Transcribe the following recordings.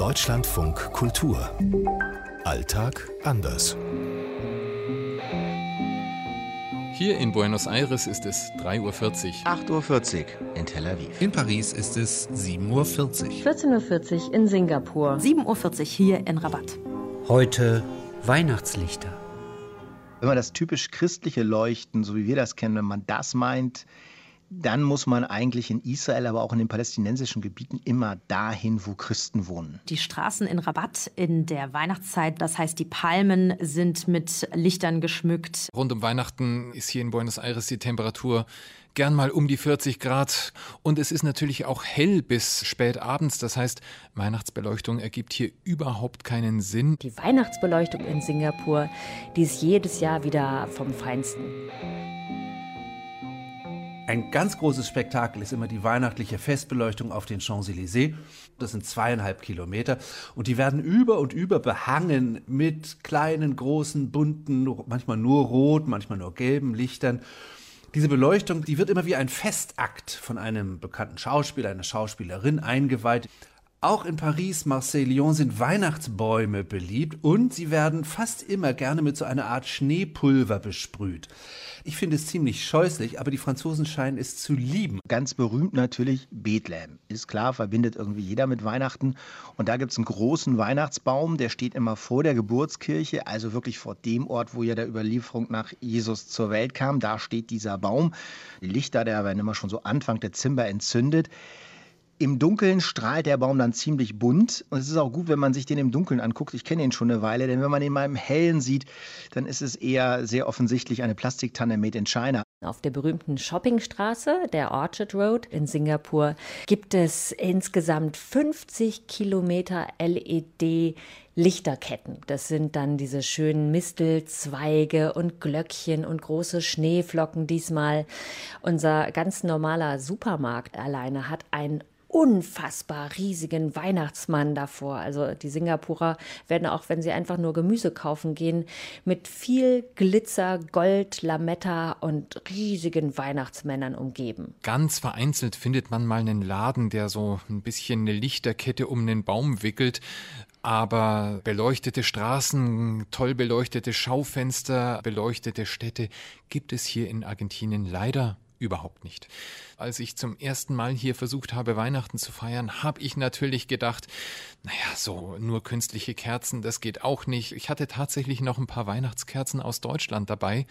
Deutschlandfunk Kultur. Alltag anders. Hier in Buenos Aires ist es 3.40 Uhr. 8.40 Uhr in Tel Aviv. In Paris ist es 7.40 Uhr. 14.40 Uhr in Singapur. 7.40 Uhr hier in Rabat. Heute Weihnachtslichter. Wenn man das typisch christliche Leuchten, so wie wir das kennen, wenn man das meint, dann muss man eigentlich in Israel, aber auch in den palästinensischen Gebieten immer dahin, wo Christen wohnen. Die Straßen in Rabat in der Weihnachtszeit, das heißt, die Palmen sind mit Lichtern geschmückt. Rund um Weihnachten ist hier in Buenos Aires die Temperatur gern mal um die 40 Grad. Und es ist natürlich auch hell bis spät abends. Das heißt, Weihnachtsbeleuchtung ergibt hier überhaupt keinen Sinn. Die Weihnachtsbeleuchtung in Singapur, die ist jedes Jahr wieder vom Feinsten. Ein ganz großes Spektakel ist immer die weihnachtliche Festbeleuchtung auf den Champs-Élysées. Das sind zweieinhalb Kilometer und die werden über und über behangen mit kleinen, großen, bunten, manchmal nur rot, manchmal nur gelben Lichtern. Diese Beleuchtung, die wird immer wie ein Festakt von einem bekannten Schauspieler, einer Schauspielerin eingeweiht. Auch in Paris, Marseille, Lyon sind Weihnachtsbäume beliebt und sie werden fast immer gerne mit so einer Art Schneepulver besprüht. Ich finde es ziemlich scheußlich, aber die Franzosen scheinen es zu lieben. Ganz berühmt natürlich Bethlehem. Ist klar, verbindet irgendwie jeder mit Weihnachten. Und da gibt es einen großen Weihnachtsbaum, der steht immer vor der Geburtskirche, also wirklich vor dem Ort, wo ja der Überlieferung nach Jesus zur Welt kam. Da steht dieser Baum. Die Lichter, der werden immer schon so Anfang Dezember entzündet. Im Dunkeln strahlt der Baum dann ziemlich bunt. Und es ist auch gut, wenn man sich den im Dunkeln anguckt. Ich kenne ihn schon eine Weile, denn wenn man ihn mal im Hellen sieht, dann ist es eher sehr offensichtlich eine Plastiktanne made in China. Auf der berühmten Shoppingstraße, der Orchard Road in Singapur, gibt es insgesamt 50 Kilometer LED Lichterketten. Das sind dann diese schönen Mistelzweige und Glöckchen und große Schneeflocken diesmal. Unser ganz normaler Supermarkt alleine hat ein unfassbar riesigen Weihnachtsmann davor. Also die Singapurer werden auch, wenn sie einfach nur Gemüse kaufen gehen, mit viel Glitzer, Gold, Lametta und riesigen Weihnachtsmännern umgeben. Ganz vereinzelt findet man mal einen Laden, der so ein bisschen eine Lichterkette um einen Baum wickelt. Aber beleuchtete Straßen, toll beleuchtete Schaufenster, beleuchtete Städte gibt es hier in Argentinien leider überhaupt nicht. Als ich zum ersten Mal hier versucht habe, Weihnachten zu feiern, habe ich natürlich gedacht, naja, so nur künstliche Kerzen, das geht auch nicht. Ich hatte tatsächlich noch ein paar Weihnachtskerzen aus Deutschland dabei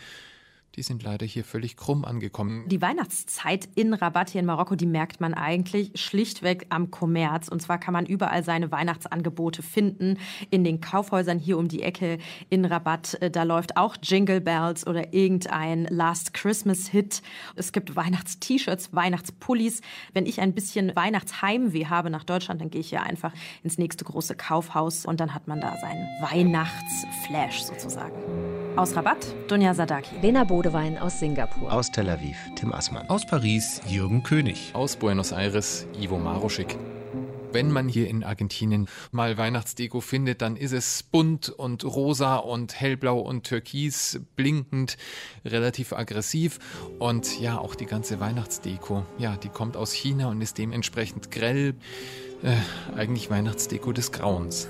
die sind leider hier völlig krumm angekommen. Die Weihnachtszeit in Rabat hier in Marokko, die merkt man eigentlich schlichtweg am Kommerz. Und zwar kann man überall seine Weihnachtsangebote finden. In den Kaufhäusern hier um die Ecke in Rabat, äh, da läuft auch Jingle Bells oder irgendein Last Christmas Hit. Es gibt Weihnachts-T-Shirts, Weihnachtspullis. Wenn ich ein bisschen Weihnachtsheimweh habe nach Deutschland, dann gehe ich hier einfach ins nächste große Kaufhaus und dann hat man da seinen Weihnachtsflash sozusagen. Aus Rabat, Dunja Sadaki. Lena Bodewein aus Singapur. Aus Tel Aviv, Tim Assmann. Aus Paris, Jürgen König. Aus Buenos Aires, Ivo Maroschik. Wenn man hier in Argentinien mal Weihnachtsdeko findet, dann ist es bunt und rosa und hellblau und türkis, blinkend, relativ aggressiv. Und ja, auch die ganze Weihnachtsdeko, ja, die kommt aus China und ist dementsprechend grell. Äh, eigentlich Weihnachtsdeko des Grauens.